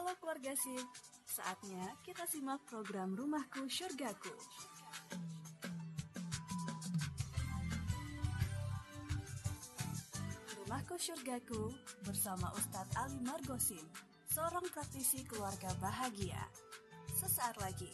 Halo keluarga sip, saatnya kita simak program Rumahku Syurgaku. Rumahku Syurgaku bersama Ustadz Ali Margosin, seorang praktisi keluarga bahagia. Sesaat lagi.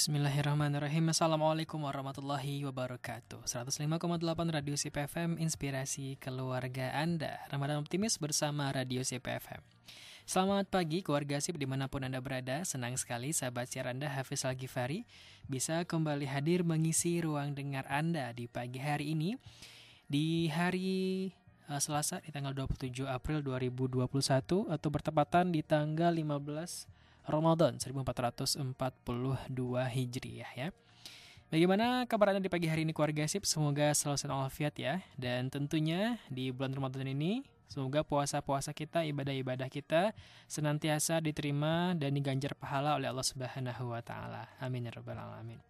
Bismillahirrahmanirrahim. Assalamualaikum warahmatullahi wabarakatuh. 105,8 Radio CPFM Inspirasi keluarga Anda. Ramadan Optimis bersama Radio CPFM Selamat pagi keluarga SIP di mana pun Anda berada. Senang sekali sahabat siar Anda Hafiz Al-Ghifari Bisa kembali hadir mengisi ruang dengar Anda di pagi hari ini. Di hari uh, Selasa di tanggal 27 April 2021 Atau bertepatan di tanggal 15 Ramadan 1442 Hijriah ya. Bagaimana kabar Anda di pagi hari ini keluarga sip? Semoga selalu sehat walafiat ya. Dan tentunya di bulan Ramadan ini semoga puasa-puasa kita, ibadah-ibadah kita senantiasa diterima dan diganjar pahala oleh Allah Subhanahu wa taala. Amin ya rabbal alamin.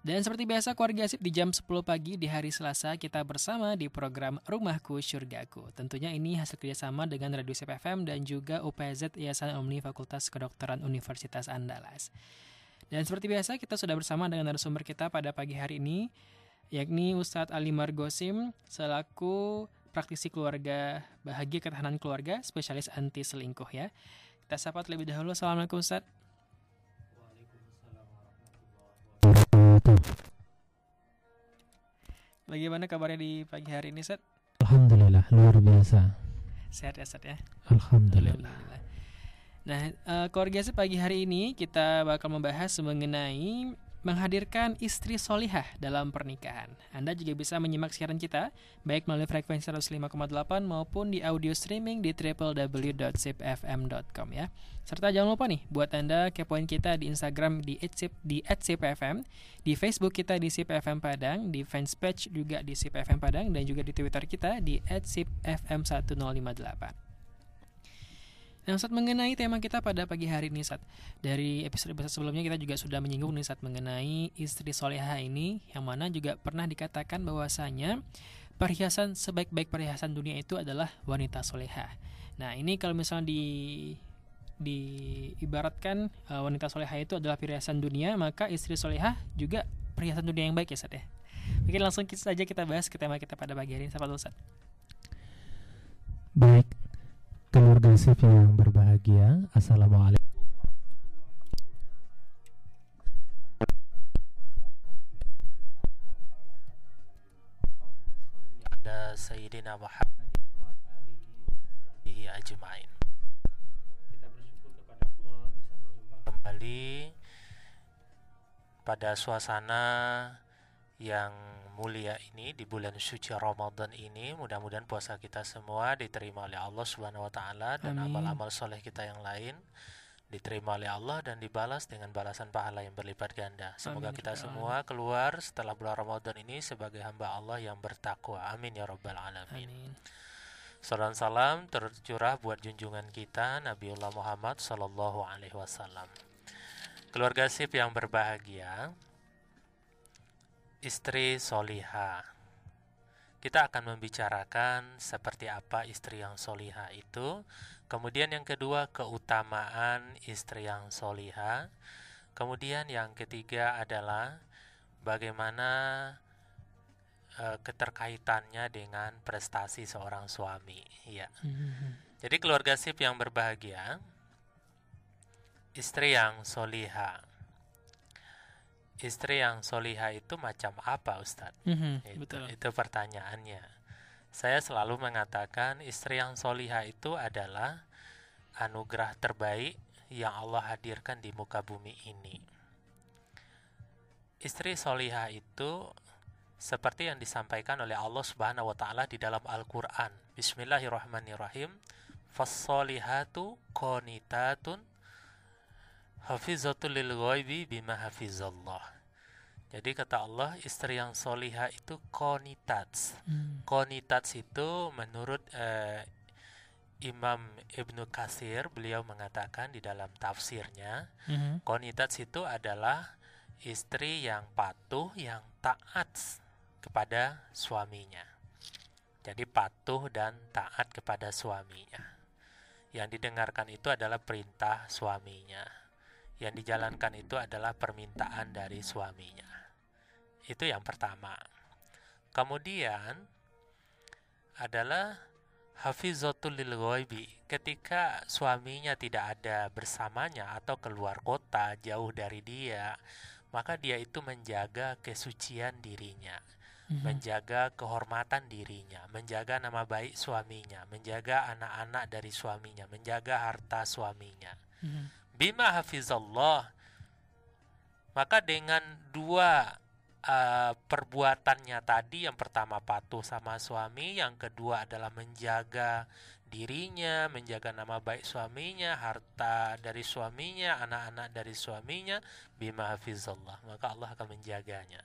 Dan seperti biasa keluarga Asip di jam 10 pagi di hari Selasa kita bersama di program Rumahku Syurgaku. Tentunya ini hasil kerjasama dengan Radio CPFM dan juga UPZ Yayasan Omni Fakultas Kedokteran Universitas Andalas. Dan seperti biasa kita sudah bersama dengan narasumber kita pada pagi hari ini yakni Ustadz Ali Margosim selaku praktisi keluarga bahagia ketahanan keluarga spesialis anti selingkuh ya. Kita sapa terlebih dahulu. Assalamualaikum Ustadz. Bagaimana kabarnya di pagi hari ini, Set? Alhamdulillah, luar biasa. Sehat ya, Set ya? Alhamdulillah. Nah, uh, keluarga pagi hari ini kita bakal membahas mengenai menghadirkan istri solihah dalam pernikahan. Anda juga bisa menyimak siaran kita, baik melalui frekuensi 105,8 maupun di audio streaming di www.sipfm.com ya. Serta jangan lupa nih, buat Anda kepoin kita di Instagram di @sip di @sipfm, di Facebook kita di SipFM Padang, di fanspage juga di SipFM Padang dan juga di Twitter kita di @sipfm1058. Nah, saat mengenai tema kita pada pagi hari ini, saat dari episode-episode sebelumnya kita juga sudah menyinggung nih saat mengenai istri soleha ini, yang mana juga pernah dikatakan bahwasanya perhiasan sebaik-baik perhiasan dunia itu adalah wanita soleha. Nah, ini kalau misalnya di diibaratkan uh, wanita soleha itu adalah perhiasan dunia, maka istri soleha juga perhiasan dunia yang baik ya, Sat ya. Mungkin langsung saja kita bahas ke tema kita pada pagi hari ini, Ustaz. Baik, keluarga sip yang berbahagia. Assalamualaikum. Ada Sayyidina Muhammad wa alihi ajmain. Kita bersyukur kepada Allah bisa berjumpa. Kembali pada suasana yang mulia ini di bulan suci Ramadan ini mudah-mudahan puasa kita semua diterima oleh Allah Subhanahu wa taala dan amal-amal soleh kita yang lain diterima oleh Allah dan dibalas dengan balasan pahala yang berlipat ganda. Semoga Amin. kita semua keluar setelah bulan Ramadan ini sebagai hamba Allah yang bertakwa. Amin ya rabbal alamin. Amin. Salam salam tercurah buat junjungan kita Nabiullah Muhammad sallallahu alaihi wasallam. Keluarga sip yang berbahagia, istri soliha. Kita akan membicarakan seperti apa istri yang soliha itu. Kemudian yang kedua keutamaan istri yang soliha. Kemudian yang ketiga adalah bagaimana uh, keterkaitannya dengan prestasi seorang suami. Ya. Jadi keluarga sip yang berbahagia, istri yang soliha istri yang soliha itu macam apa Ustadz? Mm-hmm, itu, betul. itu pertanyaannya. Saya selalu mengatakan istri yang soliha itu adalah anugerah terbaik yang Allah hadirkan di muka bumi ini. Istri soliha itu seperti yang disampaikan oleh Allah Subhanahu wa taala di dalam Al-Qur'an. Bismillahirrahmanirrahim. Fassolihatu qanitatun hafizatul lil ghaibi bima hafizallah. Jadi kata Allah istri yang soliha itu konitats. Hmm. Konitats itu menurut uh, Imam Ibnu Kasir beliau mengatakan di dalam tafsirnya mm-hmm. konitats itu adalah istri yang patuh yang taat kepada suaminya. Jadi patuh dan taat kepada suaminya. Yang didengarkan itu adalah perintah suaminya. Yang dijalankan itu adalah permintaan dari suaminya. Itu yang pertama. Kemudian adalah hafizatul lil ghaibi ketika suaminya tidak ada bersamanya atau keluar kota jauh dari dia maka dia itu menjaga kesucian dirinya mm-hmm. menjaga kehormatan dirinya menjaga nama baik suaminya menjaga anak-anak dari suaminya menjaga harta suaminya mm-hmm. Bima hafizallah maka dengan dua uh, perbuatannya tadi yang pertama patuh sama suami, yang kedua adalah menjaga dirinya, menjaga nama baik suaminya, harta dari suaminya, anak-anak dari suaminya, bima hafizallah, maka Allah akan menjaganya.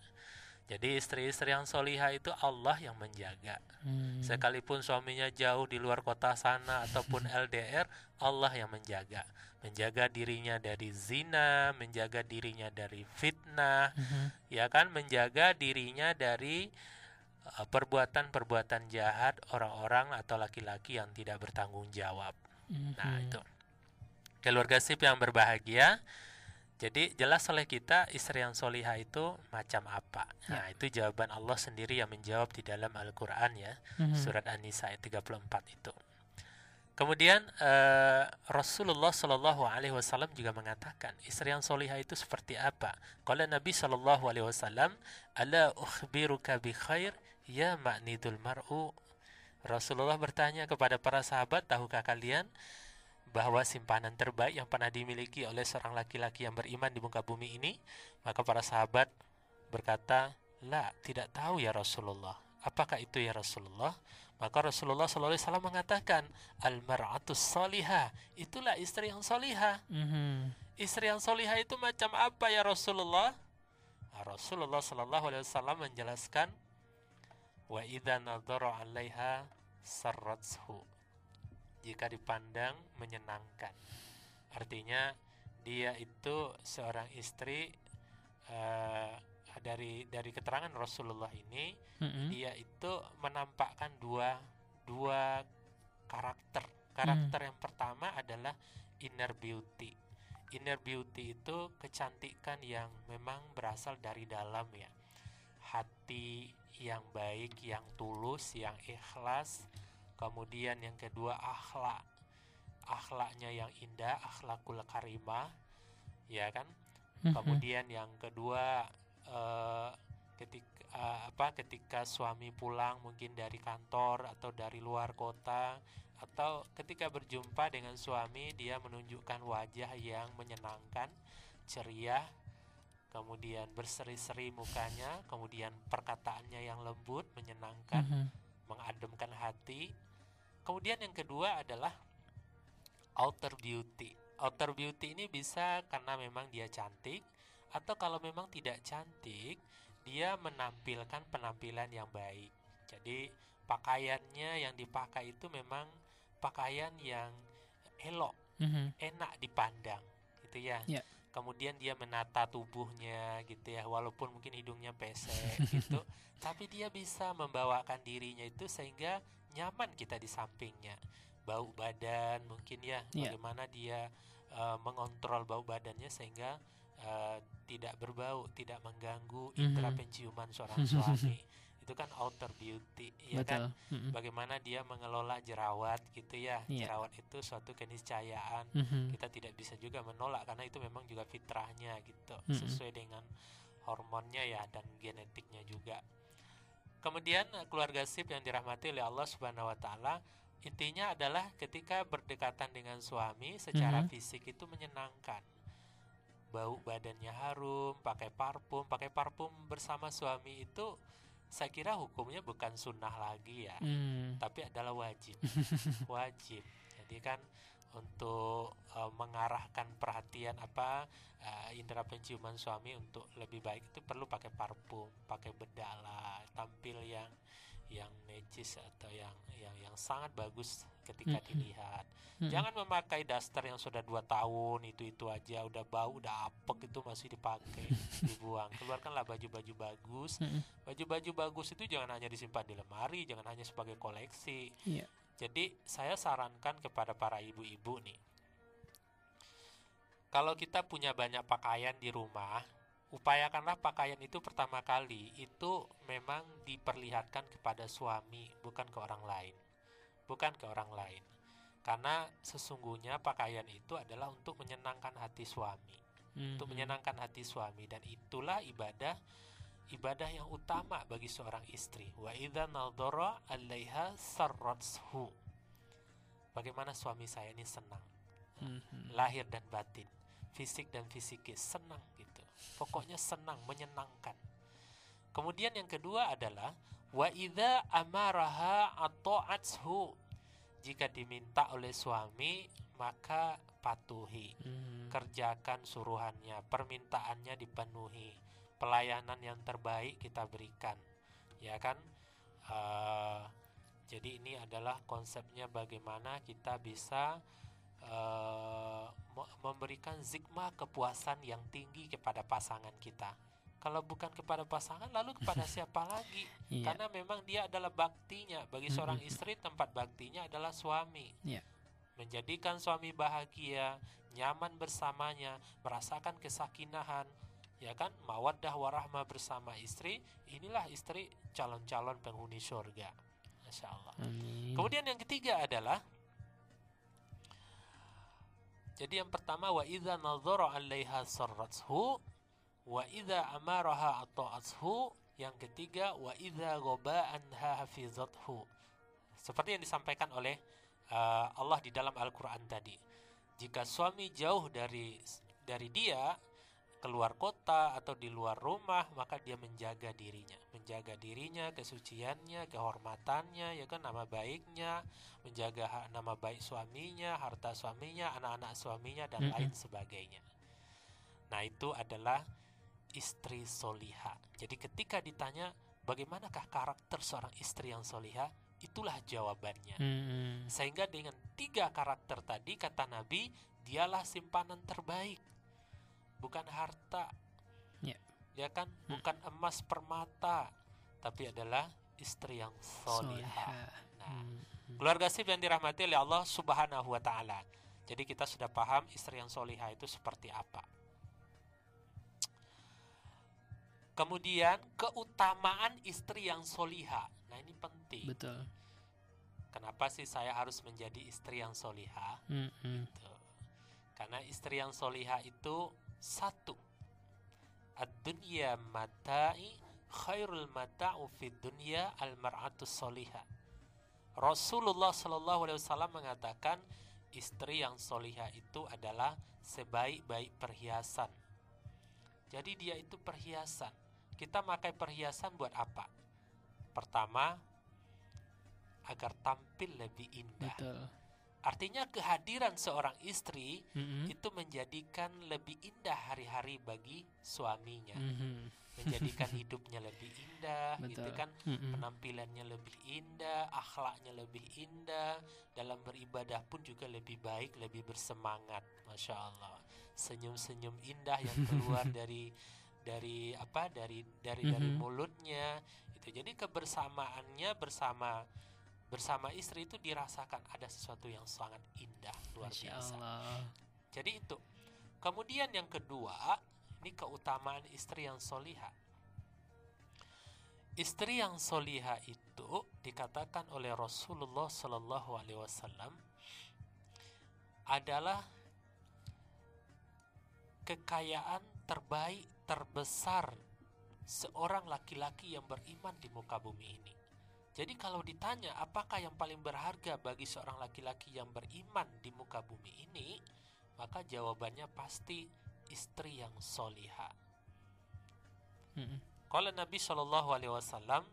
Jadi istri-istri yang solihah itu Allah yang menjaga. Hmm. Sekalipun suaminya jauh di luar kota sana ataupun LDR, Allah yang menjaga. Menjaga dirinya dari zina, menjaga dirinya dari fitnah, hmm. ya kan, menjaga dirinya dari uh, perbuatan-perbuatan uh, jahat orang-orang atau laki-laki yang tidak bertanggung jawab. Hmm. Nah itu keluarga sip yang berbahagia jadi jelas oleh kita istri yang soliha itu macam apa? Ya. Nah itu jawaban Allah sendiri yang menjawab di dalam Al-Quran ya mm-hmm. surat An-Nisa ayat 34 itu. Kemudian uh, Rasulullah Shallallahu Alaihi Wasallam juga mengatakan istri yang soliha itu seperti apa? Kalau Nabi Shallallahu Alaihi Wasallam, ala ukhbiruka bi khair ya ma'nidul mar'u. Rasulullah bertanya kepada para sahabat, tahukah kalian bahwa simpanan terbaik yang pernah dimiliki oleh seorang laki-laki yang beriman di muka bumi ini, maka para sahabat berkata, "La, tidak tahu ya Rasulullah." Apakah itu ya Rasulullah? Maka Rasulullah SAW mengatakan, "Al-mar'atus salihah." Itulah istri yang salihah. Mm-hmm. Istri yang salihah itu macam apa ya Rasulullah? Nah, Rasulullah SAW menjelaskan, "Wa nadhara 'alaiha sarrathu." jika dipandang menyenangkan. Artinya dia itu seorang istri uh, dari dari keterangan Rasulullah ini mm-hmm. dia itu menampakkan dua dua karakter. Karakter mm. yang pertama adalah inner beauty. Inner beauty itu kecantikan yang memang berasal dari dalam ya. Hati yang baik, yang tulus, yang ikhlas, kemudian yang kedua akhlak akhlaknya yang indah akhlakul karimah ya kan mm-hmm. kemudian yang kedua uh, ketika uh, apa ketika suami pulang mungkin dari kantor atau dari luar kota atau ketika berjumpa dengan suami dia menunjukkan wajah yang menyenangkan ceria kemudian berseri-seri mukanya kemudian perkataannya yang lembut menyenangkan mm -hmm. mengademkan hati Kemudian yang kedua adalah outer beauty. Outer beauty ini bisa karena memang dia cantik atau kalau memang tidak cantik, dia menampilkan penampilan yang baik. Jadi pakaiannya yang dipakai itu memang pakaian yang elok, mm-hmm. enak dipandang, gitu ya. Yeah. Kemudian dia menata tubuhnya, gitu ya, walaupun mungkin hidungnya pesek, gitu, tapi dia bisa membawakan dirinya itu sehingga nyaman kita di sampingnya bau badan mungkin ya yeah. bagaimana dia uh, mengontrol bau badannya sehingga uh, tidak berbau tidak mengganggu mm -hmm. indera penciuman seorang suami itu kan outer beauty ya kan mm -hmm. bagaimana dia mengelola jerawat gitu ya yeah. jerawat itu suatu keniscayaan mm -hmm. kita tidak bisa juga menolak karena itu memang juga fitrahnya gitu mm -hmm. sesuai dengan hormonnya ya dan genetiknya juga Kemudian eh, keluarga sip yang dirahmati oleh Allah Subhanahu wa taala intinya adalah ketika berdekatan dengan suami secara mm -hmm. fisik itu menyenangkan. Bau badannya harum, pakai parfum, pakai parfum bersama suami itu saya kira hukumnya bukan sunnah lagi ya, mm. tapi adalah wajib. wajib. Jadi kan untuk uh, mengarahkan perhatian perhatian apa uh, indera penciuman suami untuk lebih baik itu perlu pakai parfum, pakai bedala, tampil yang yang necis atau yang yang yang sangat bagus ketika mm -hmm. dilihat. Mm -hmm. Jangan memakai daster yang sudah dua tahun itu itu aja udah bau udah apek itu masih dipakai dibuang. Keluarkanlah baju-baju bagus. Baju-baju mm -hmm. bagus itu jangan hanya disimpan di lemari, jangan hanya sebagai koleksi. Yeah. Jadi saya sarankan kepada para ibu-ibu nih. Kalau kita punya banyak pakaian di rumah, upayakanlah pakaian itu pertama kali. Itu memang diperlihatkan kepada suami bukan ke orang lain. Bukan ke orang lain. Karena sesungguhnya pakaian itu adalah untuk menyenangkan hati suami. Mm-hmm. untuk menyenangkan hati suami. Dan itulah ibadah ibadah yang utama bagi seorang istri. Wa idza nadhara 'alaiha sarrathu bagaimana suami saya ini senang. Mm-hmm. lahir dan batin. Fisik dan fisikis senang gitu Pokoknya senang, menyenangkan. Kemudian yang kedua adalah wa idza amaraha ata'athu. Jika diminta oleh suami, maka patuhi. Hmm. Kerjakan suruhannya, permintaannya dipenuhi. Pelayanan yang terbaik kita berikan. Ya kan? Uh, jadi ini adalah konsepnya bagaimana kita bisa uh, memberikan zikma kepuasan yang tinggi kepada pasangan kita. Kalau bukan kepada pasangan, lalu kepada siapa lagi? yeah. Karena memang dia adalah baktinya. Bagi seorang istri, tempat baktinya adalah suami. Yeah. Menjadikan suami bahagia, nyaman bersamanya, merasakan kesakinahan, ya kan? Mawaddah warahmah bersama istri. Inilah istri calon-calon penghuni surga. Masya Allah. Amin. Kemudian yang ketiga adalah jadi yang pertama wa idza nadhara 'alaiha sarrathu wa idza amaraha ata'athu yang ketiga wa idza ghaba anha hafizathu. Seperti yang disampaikan oleh uh, Allah di dalam Al-Qur'an tadi. Jika suami jauh dari dari dia, keluar kota atau di luar rumah maka dia menjaga dirinya menjaga dirinya kesuciannya kehormatannya ya kan nama baiknya menjaga nama baik suaminya harta suaminya anak-anak suaminya dan mm -hmm. lain sebagainya nah itu adalah istri soliha jadi ketika ditanya bagaimanakah karakter seorang istri yang soliha itulah jawabannya mm -hmm. sehingga dengan tiga karakter tadi kata Nabi dialah simpanan terbaik bukan harta. Ya kan hmm. bukan emas permata tapi adalah istri yang solihah nah hmm. keluarga sip yang dirahmati oleh Allah subhanahu wa taala jadi kita sudah paham istri yang solihah itu seperti apa Kemudian keutamaan istri yang solihah. Nah ini penting. Betul. Kenapa sih saya harus menjadi istri yang solihah? Mm -hmm. gitu. Karena istri yang solihah itu satu ad-dunya mata'i khairul mata'u fid dunya al mar'atu solihah Rasulullah Shallallahu Alaihi Wasallam mengatakan istri yang solihah itu adalah sebaik-baik perhiasan. Jadi dia itu perhiasan. Kita pakai perhiasan buat apa? Pertama, agar tampil lebih indah. Betul. Artinya kehadiran seorang istri mm-hmm. itu menjadikan lebih indah hari-hari bagi suaminya. Mm-hmm. Menjadikan hidupnya lebih indah, gitu Betul. gitu kan. Mm-hmm. Penampilannya lebih indah, akhlaknya lebih indah, dalam beribadah pun juga lebih baik, lebih bersemangat. Masya Allah. Senyum-senyum indah yang keluar dari dari apa? Dari dari mm-hmm. dari mulutnya itu. Jadi kebersamaannya bersama bersama istri itu dirasakan ada sesuatu yang sangat indah luar Masya biasa. Allah. Jadi itu. Kemudian yang kedua, ini keutamaan istri yang soliha. Istri yang soliha itu dikatakan oleh Rasulullah Sallallahu Alaihi Wasallam adalah kekayaan terbaik terbesar seorang laki-laki yang beriman di muka bumi ini. Jadi kalau ditanya apakah yang paling berharga bagi seorang laki-laki yang beriman di muka bumi ini, maka jawabannya pasti istri yang soliha. Kalau Nabi Shallallahu Alaihi Wasallam,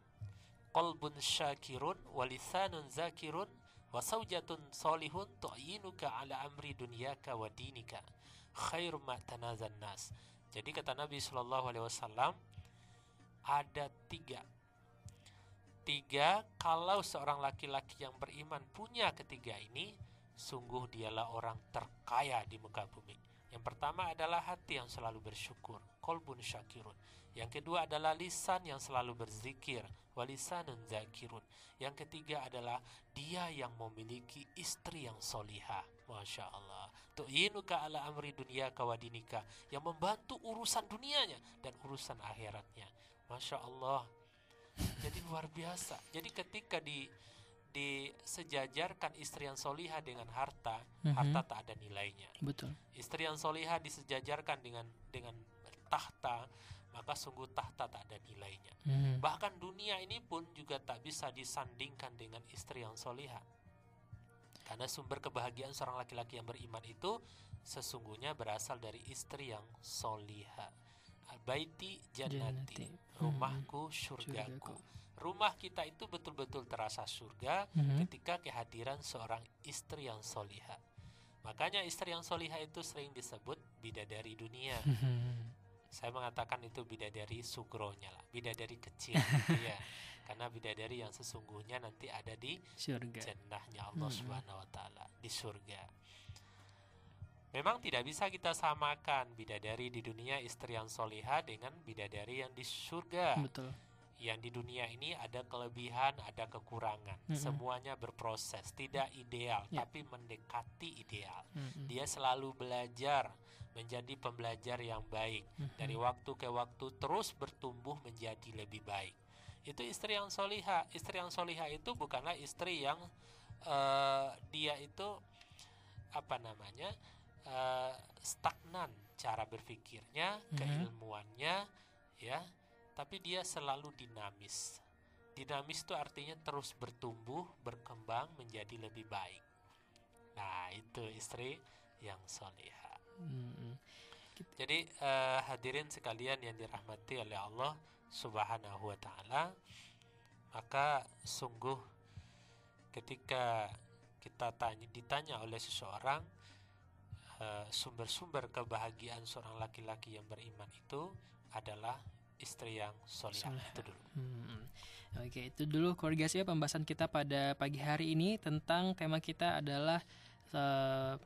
qalbun syakirun walisanun zakirun wa saujatun solihun tu'inuka ala amri dunyaka wa dinika. Khairu ma tanazan nas. Jadi kata Nabi Shallallahu Alaihi Wasallam ada tiga tiga kalau seorang laki-laki yang beriman punya ketiga ini sungguh dialah orang terkaya di muka bumi yang pertama adalah hati yang selalu bersyukur kolbun syakirun yang kedua adalah lisan yang selalu berzikir, walisanun zakirun. Yang ketiga adalah dia yang memiliki istri yang solihah. Masya Allah. Tu'inuka ala amri dunia kawadinika. Yang membantu urusan dunianya dan urusan akhiratnya. Masya Allah. Jadi luar biasa. Jadi ketika di disejajarkan istri yang solihah dengan harta, mm-hmm. harta tak ada nilainya. Betul. Istri yang solihah disejajarkan dengan dengan tahta, maka sungguh tahta tak ada nilainya. Hmm. Bahkan dunia ini pun juga tak bisa disandingkan dengan istri yang solihah. Karena sumber kebahagiaan seorang laki-laki yang beriman itu sesungguhnya berasal dari istri yang solihah. Baiti jannati, rumahku, hmm. surgaku. Rumah kita itu betul-betul terasa surga hmm. ketika kehadiran seorang istri yang solihah. Makanya istri yang solihah itu sering disebut bidadari dunia. Hmm saya mengatakan itu bidadari sugronya lah bidadari kecil ya karena bidadari yang sesungguhnya nanti ada di surga jannahnya Allah hmm. Subhanahu wa taala di surga Memang tidak bisa kita samakan bidadari di dunia istri yang soliha dengan bidadari yang di surga. Betul. Yang di dunia ini ada kelebihan, ada kekurangan. Mm -hmm. Semuanya berproses, tidak ideal, yeah. tapi mendekati ideal. Mm -hmm. Dia selalu belajar, menjadi pembelajar yang baik mm-hmm. dari waktu ke waktu terus bertumbuh menjadi lebih baik itu istri yang soliha istri yang soliha itu bukanlah istri yang uh, dia itu apa namanya uh, stagnan cara berpikirnya mm-hmm. keilmuannya ya tapi dia selalu dinamis dinamis itu artinya terus bertumbuh berkembang menjadi lebih baik nah itu istri yang solihah Hmm. Jadi uh, hadirin sekalian yang dirahmati oleh Allah Subhanahu wa taala, maka sungguh ketika kita tanya, ditanya oleh seseorang uh, sumber-sumber kebahagiaan seorang laki-laki yang beriman itu adalah istri yang soleh itu dulu. Hmm. Oke, itu dulu keluarga saya pembahasan kita pada pagi hari ini tentang tema kita adalah uh,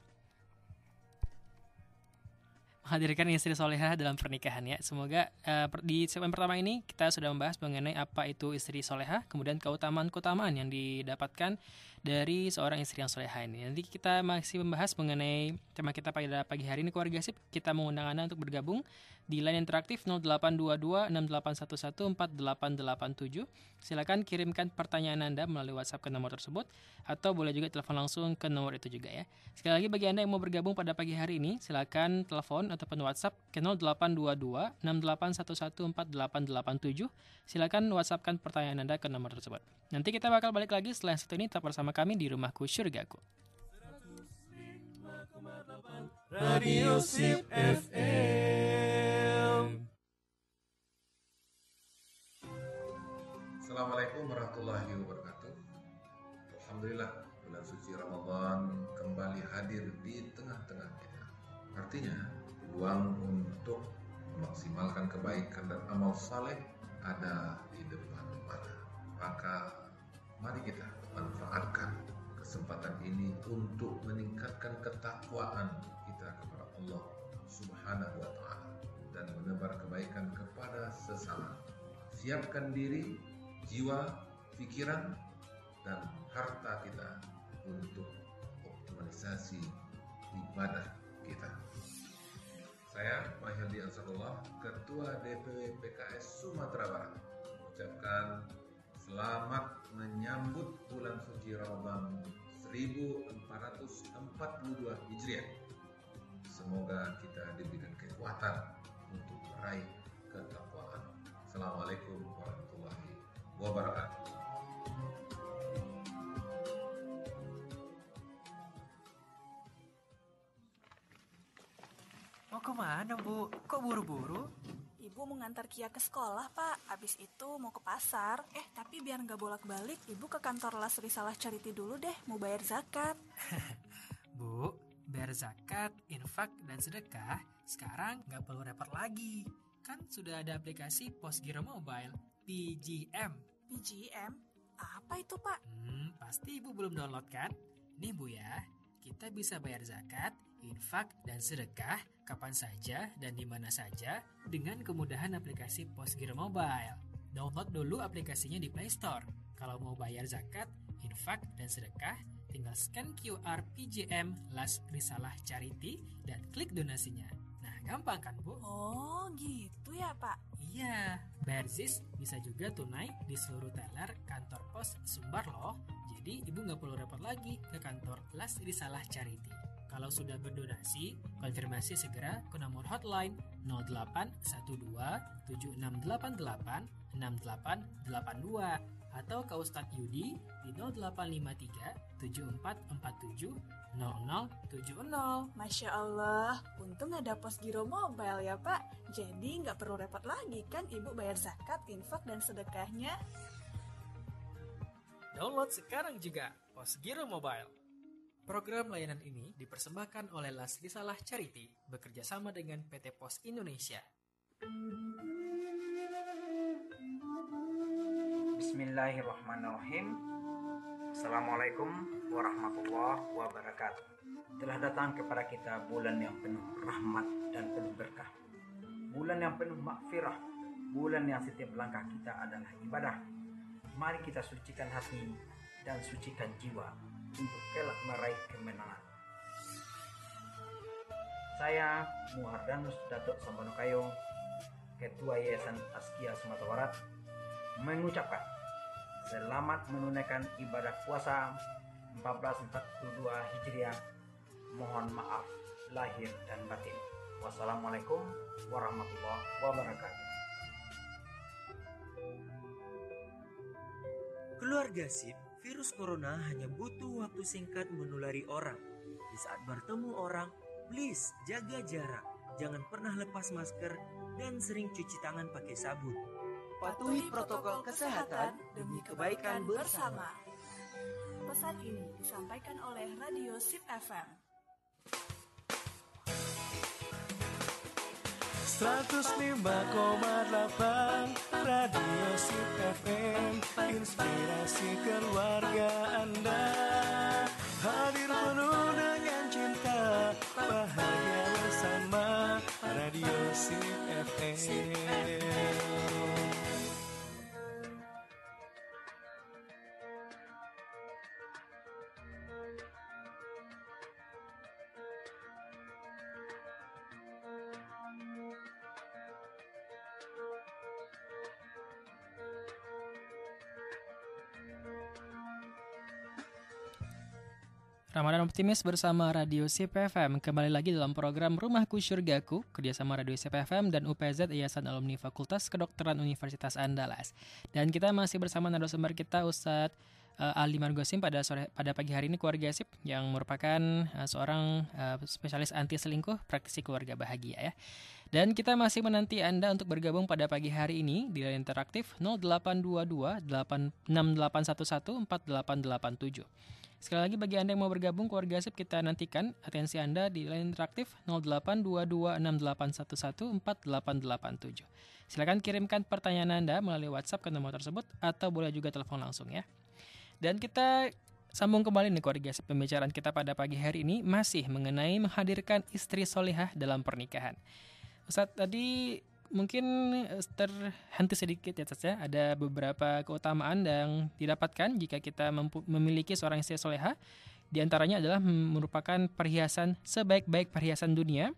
menghadirkan istri solehah dalam pernikahan ya. Semoga uh, di segmen pertama ini kita sudah membahas mengenai apa itu istri solehah, kemudian keutamaan-keutamaan yang didapatkan dari seorang istri yang solehah ini. Nanti kita masih membahas mengenai tema kita pada pagi hari ini keluarga sip. Kita mengundang Anda untuk bergabung di line interaktif 0822 6811 4887. Silakan kirimkan pertanyaan Anda melalui WhatsApp ke nomor tersebut atau boleh juga telepon langsung ke nomor itu juga ya. Sekali lagi bagi Anda yang mau bergabung pada pagi hari ini, silakan telepon ataupun WhatsApp ke 0822 6811 4887. Silakan WhatsAppkan pertanyaan Anda ke nomor tersebut. Nanti kita bakal balik lagi setelah satu ini tetap bersama kami di rumahku surgaku. Radio Sip FM. Assalamualaikum warahmatullahi wabarakatuh. Alhamdulillah bulan suci Ramadan kembali hadir di tengah-tengah kita. Artinya peluang untuk memaksimalkan kebaikan dan amal saleh ada di depan mata. Maka Mari kita manfaatkan kesempatan ini untuk meningkatkan ketakwaan kita kepada Allah Subhanahu wa taala dan menebar kebaikan kepada sesama. Siapkan diri, jiwa, pikiran dan harta kita untuk optimalisasi ibadah kita. Saya Mahyadi Ansarullah, Ketua DPW PKS Sumatera Barat, mengucapkan selamat menyambut bulan suci Ramadan 1442 Hijriah. Semoga kita diberikan kekuatan untuk meraih ketakwaan. Assalamualaikum warahmatullahi wabarakatuh. Mau ke mana Bu? Kok buru-buru? Ibu mau ngantar Kia ke sekolah, Pak. Abis itu mau ke pasar. Eh, tapi biar nggak bolak-balik, Ibu ke kantor Las Risalah Charity dulu deh, mau bayar zakat. Bu, bayar zakat, infak, dan sedekah sekarang nggak perlu repot lagi. Kan sudah ada aplikasi Pos Giro Mobile, PGM. PGM? Apa itu, Pak? Hmm, pasti Ibu belum download kan? Nih Bu ya, kita bisa bayar zakat, infak, dan sedekah kapan saja dan di mana saja dengan kemudahan aplikasi Postgiro Mobile. Download dulu aplikasinya di Play Store. Kalau mau bayar zakat, infak, dan sedekah, tinggal scan QR PJM Las Risalah Charity dan klik donasinya. Nah, gampang kan, Bu? Oh, gitu ya, Pak. Iya, bayar ZIS bisa juga tunai di seluruh teller kantor pos Sumbar loh. Jadi ibu nggak perlu repot lagi ke kantor Las Risalah Charity. Kalau sudah berdonasi, konfirmasi segera ke nomor hotline 0812 7688 6882 atau ke Ustadz Yudi di 0853 7447 0070. Masya Allah, untung ada pos giro mobile ya Pak. Jadi nggak perlu repot lagi kan Ibu bayar zakat, infak, dan sedekahnya. Download sekarang juga Pos Giro Mobile. Program layanan ini dipersembahkan oleh Las Risalah Charity bekerja sama dengan PT Pos Indonesia. Bismillahirrahmanirrahim. Assalamualaikum warahmatullahi wabarakatuh. Telah datang kepada kita bulan yang penuh rahmat dan penuh berkah. Bulan yang penuh makfirah. Bulan yang setiap langkah kita adalah ibadah. Mari kita sucikan hati dan sucikan jiwa untuk kelak meraih kemenangan. Saya Muhardanus Datuk Sambonokayo, Ketua Yayasan Askia Sumatera Barat, mengucapkan selamat menunaikan ibadah puasa 1442 Hijriah. Mohon maaf lahir dan batin. Wassalamualaikum warahmatullahi wabarakatuh. Keluarga SIP virus corona hanya butuh waktu singkat menulari orang. Di saat bertemu orang, please jaga jarak. Jangan pernah lepas masker dan sering cuci tangan pakai sabun. Patuhi protokol kesehatan demi kebaikan bersama. Pesan ini disampaikan oleh Radio Sip FM. 105,8 Radio Sip FM Inspirasi keluarga Anda. Hadir penuh dengan cinta Bahagia Ramadan Optimis bersama Radio CPFM kembali lagi dalam program Rumahku Surgaku kerjasama Radio CPFM dan UPZ Yayasan Alumni Fakultas Kedokteran Universitas Andalas. Dan kita masih bersama narasumber kita Ustadz uh, Ali Margosim pada sore pada pagi hari ini keluarga SIP yang merupakan uh, seorang uh, spesialis anti selingkuh praktisi keluarga bahagia ya. Dan kita masih menanti Anda untuk bergabung pada pagi hari ini di line interaktif 0822 6811 4887. Sekali lagi bagi Anda yang mau bergabung keluarga SIP kita nantikan atensi Anda di line interaktif 082268114887. Silakan kirimkan pertanyaan Anda melalui WhatsApp ke nomor tersebut atau boleh juga telepon langsung ya. Dan kita sambung kembali nih keluarga SIP. Pembicaraan kita pada pagi hari ini masih mengenai menghadirkan istri solihah dalam pernikahan. Ustadz tadi mungkin eh, terhenti sedikit ya saja ada beberapa keutamaan yang didapatkan jika kita memiliki seorang istri soleha. Di antaranya adalah merupakan perhiasan sebaik-baik perhiasan dunia.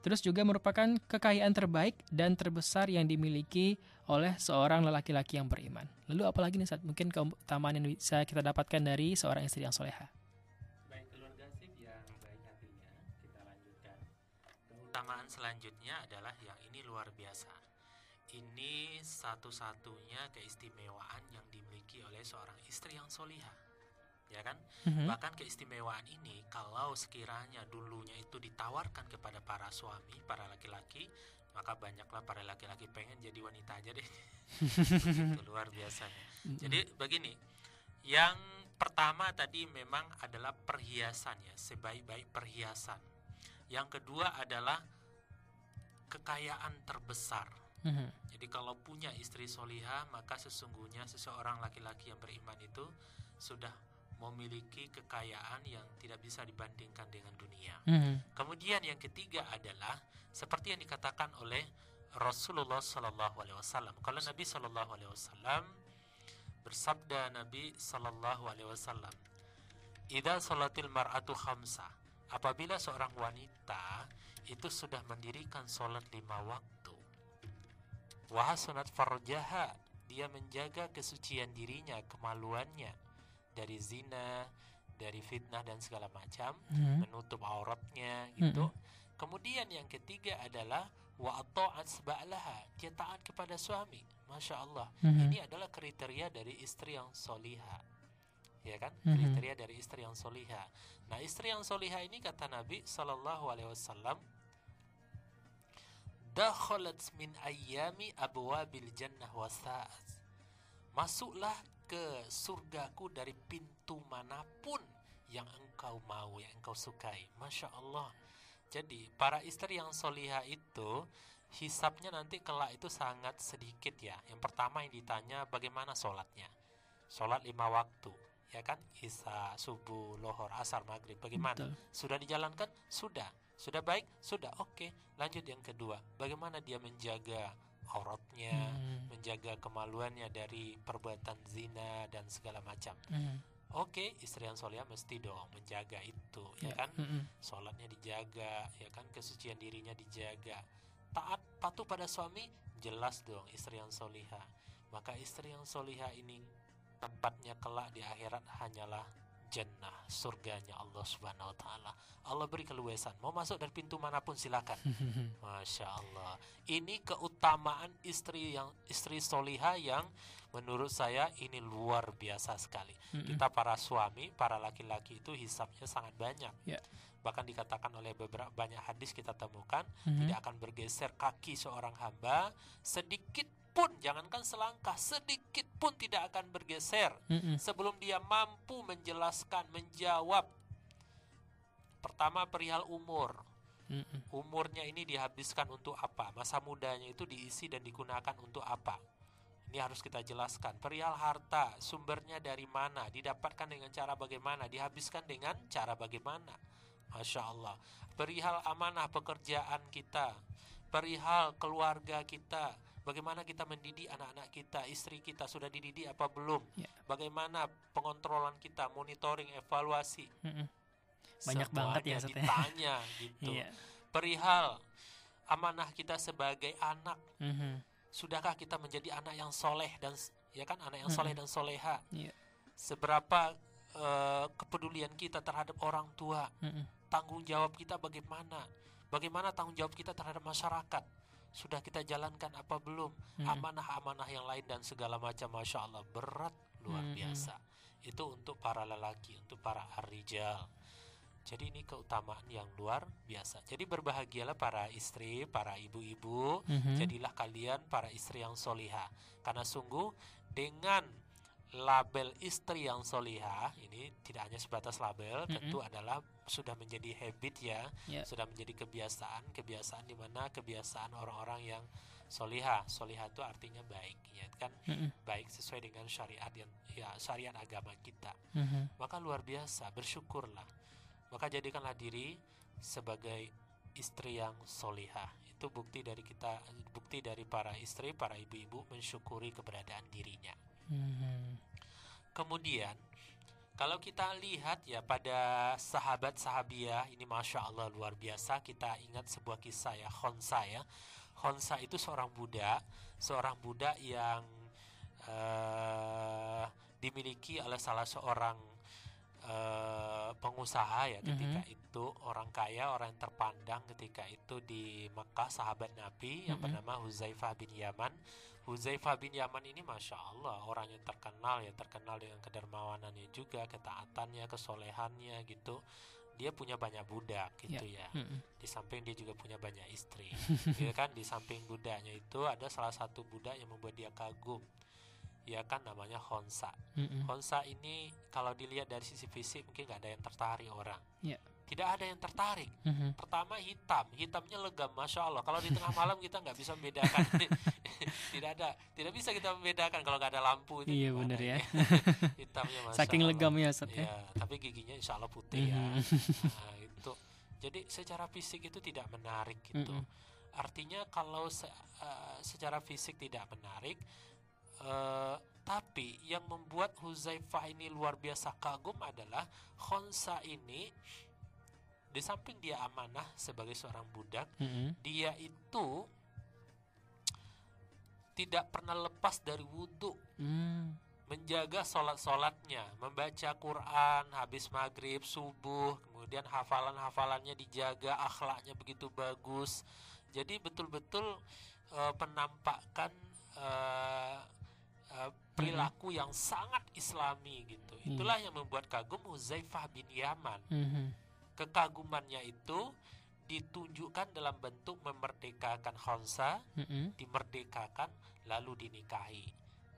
Terus juga merupakan kekayaan terbaik dan terbesar yang dimiliki oleh seorang lelaki-laki yang beriman. Lalu apalagi nih saat mungkin keutamaan yang bisa kita dapatkan dari seorang istri yang soleha. Selanjutnya adalah yang luar biasa. Ini satu-satunya keistimewaan yang dimiliki oleh seorang istri yang solihah. Ya kan? Mm-hmm. Bahkan keistimewaan ini kalau sekiranya dulunya itu ditawarkan kepada para suami, para laki-laki, maka banyaklah para laki-laki pengen jadi wanita aja deh itu luar biasanya jadi begini yang pertama tadi memang adalah perhiasan ya sebaik-baik perhiasan yang kedua adalah kekayaan terbesar Mhm. jadi kalau punya istri soliha maka sesungguhnya seseorang laki-laki yang beriman itu sudah memiliki kekayaan yang tidak bisa dibandingkan dengan dunia Mhm. Kemudian yang ketiga adalah seperti yang dikatakan oleh Rasulullah Sallallahu Alaihi Wasallam. Kalau Nabi Sallallahu Alaihi Wasallam bersabda Nabi Sallallahu Alaihi Wasallam, "Ida salatil mar'atu khamsa." Apabila seorang wanita itu sudah mendirikan sholat lima waktu, wahasunat farjaha, dia menjaga kesucian dirinya, kemaluannya dari zina, dari fitnah dan segala macam Mhm. menutup auratnya gitu. Kemudian yang ketiga adalah wa ta'at seba'laha, dia taat kepada suami. Masya Allah. Mhm. Ini adalah kriteria dari istri yang soliha. Ya kan? Mhm. Kriteria dari istri yang soliha. Nah, istri yang soliha ini kata Nabi Sallallahu alaihi wasallam dakhalat min ayyami abwabil jannah wasa'at. Masuklah ke surgaku dari pintu mana pun yang engkau mau, yang engkau sukai. Masya Allah. Jadi para istri yang soliha itu hisapnya nanti kelak itu sangat sedikit ya. Yang pertama yang ditanya bagaimana sholatnya. Sholat lima waktu, ya kan? Isya, subuh, lohor, asar, maghrib. Bagaimana? Betul. Sudah dijalankan? Sudah. Sudah baik? Sudah. Oke. Lanjut yang kedua. Bagaimana dia menjaga auratnya, Mhm. menjaga kemaluannya dari perbuatan zina dan segala macam. Mhm. Oke, istri yang soleh mesti dong menjaga itu, ya, Ya. kan? Mhm. Sholatnya dijaga, ya kan? Kesucian dirinya dijaga. Taat patuh pada suami, jelas dong istri yang soliha. Maka istri yang soliha ini tempatnya kelak di akhirat hanyalah jannah, surganya Allah Subhanahu wa taala. Allah beri keluasan. Mau masuk dari pintu mana pun silakan. Masya Allah. Ini keutamaan istri yang istri soliha yang menurut saya ini luar biasa sekali. Mhm. Kita para suami, para laki-laki itu hisapnya sangat banyak. Ya. Bahkan dikatakan oleh beberapa banyak hadis kita temukan Mhm. tidak akan bergeser kaki seorang hamba sedikit pun jangankan selangkah sedikit pun tidak akan bergeser Mhm. sebelum dia mampu menjelaskan menjawab. Pertama perihal umur. Mhm. umurnya ini dihabiskan untuk apa? Masa mudanya itu diisi dan digunakan untuk apa? Ini harus kita jelaskan. Perihal harta sumbernya dari mana? Didapatkan dengan cara bagaimana? Dihabiskan dengan cara bagaimana? Masya Allah. Perihal amanah pekerjaan kita perihal keluarga kita bagaimana kita mendidik anak-anak kita istri kita sudah dididik apa belum Ya. bagaimana pengontrolan kita monitoring evaluasi Mhm. Banyak banget ya, Semuanya ya. ditanya gitu Iya. perihal amanah kita sebagai anak Mhm. sudahkah kita menjadi anak yang soleh dan ya kan anak yang soleh dan soleha Iya. seberapa eh, kepedulian kita terhadap orang tua Mhm. tanggung jawab kita bagaimana bagaimana tanggung jawab kita terhadap masyarakat sudah kita jalankan apa belum Mhm. amanah-amanah yang lain dan segala macam masya Allah berat luar Mhm. biasa itu untuk para lelaki untuk para arrijal jadi ini keutamaan yang luar biasa jadi berbahagialah para istri para ibu-ibu Mhm. jadilah kalian para istri yang soliha karena sungguh dengan label istri yang soliha ini tidak hanya sebatas label Mm-mm. tentu adalah sudah menjadi habit ya Ya. sudah menjadi kebiasaan kebiasaan di mana kebiasaan orang-orang yang soliha soliha itu artinya baik ya kan Mhm. baik sesuai dengan syariat yang ya syariat agama kita Mhm. maka luar biasa bersyukurlah maka jadikanlah diri sebagai istri yang solihah itu bukti dari kita bukti dari para istri para ibu-ibu mensyukuri keberadaan dirinya Mhm. Kemudian kalau kita lihat ya pada sahabat sahabiah ini masya Allah luar biasa kita ingat sebuah kisah ya Khonsa ya. Khonsa itu seorang budak seorang budak yang eh, dimiliki oleh salah seorang eh, pengusaha ya ketika itu orang kaya orang yang terpandang ketika itu di Mekah sahabat Nabi yang Mhm. bernama Huzaifah bin Yaman Huzaifah bin Yaman ini masya Allah orang yang terkenal ya terkenal dengan kedermawanannya juga ketaatannya kesolehannya gitu dia punya banyak budak gitu Ya. ya. Mm-mm. Di samping dia juga punya banyak istri. ya kan di samping budaknya itu ada salah satu budak yang membuat dia kagum. Ya kan namanya Honsa. Mm-mm. Honsa ini kalau dilihat dari sisi fisik mungkin nggak ada yang tertarik orang. Ya. Tidak ada yang tertarik. Mhm. Pertama hitam, hitamnya legam, masya Allah. Kalau di tengah malam kita nggak bisa membedakan. tidak ada, tidak bisa kita membedakan kalau nggak ada lampu itu. Iya, gimana bener ya. hitamnya masya Saking Allah. legamnya Ustaz ya. Iya, tapi giginya insya Allah putih ya. Mhm. Nah, itu. Jadi secara fisik itu tidak menarik gitu. Mm-mm. Artinya kalau se- eh, secara fisik tidak menarik, eh, tapi yang membuat Huzaifah ini luar biasa kagum adalah Khonsa ini di samping dia amanah sebagai seorang budak, Mm-mm. dia itu tidak pernah lepas dari wudhu Mm. menjaga sholat-sholatnya, membaca Quran habis maghrib, subuh, kemudian hafalan-hafalannya dijaga, akhlaknya begitu bagus. Jadi betul-betul eh, penampakan eh, eh, perilaku yang sangat islami gitu. Iya. Itulah yang membuat kagum Huzaifah bin Yaman. Mhm. Kekagumannya itu ditunjukkan dalam bentuk memerdekakan Khonsa, Mm-mm. dimerdekakan lalu dinikahi.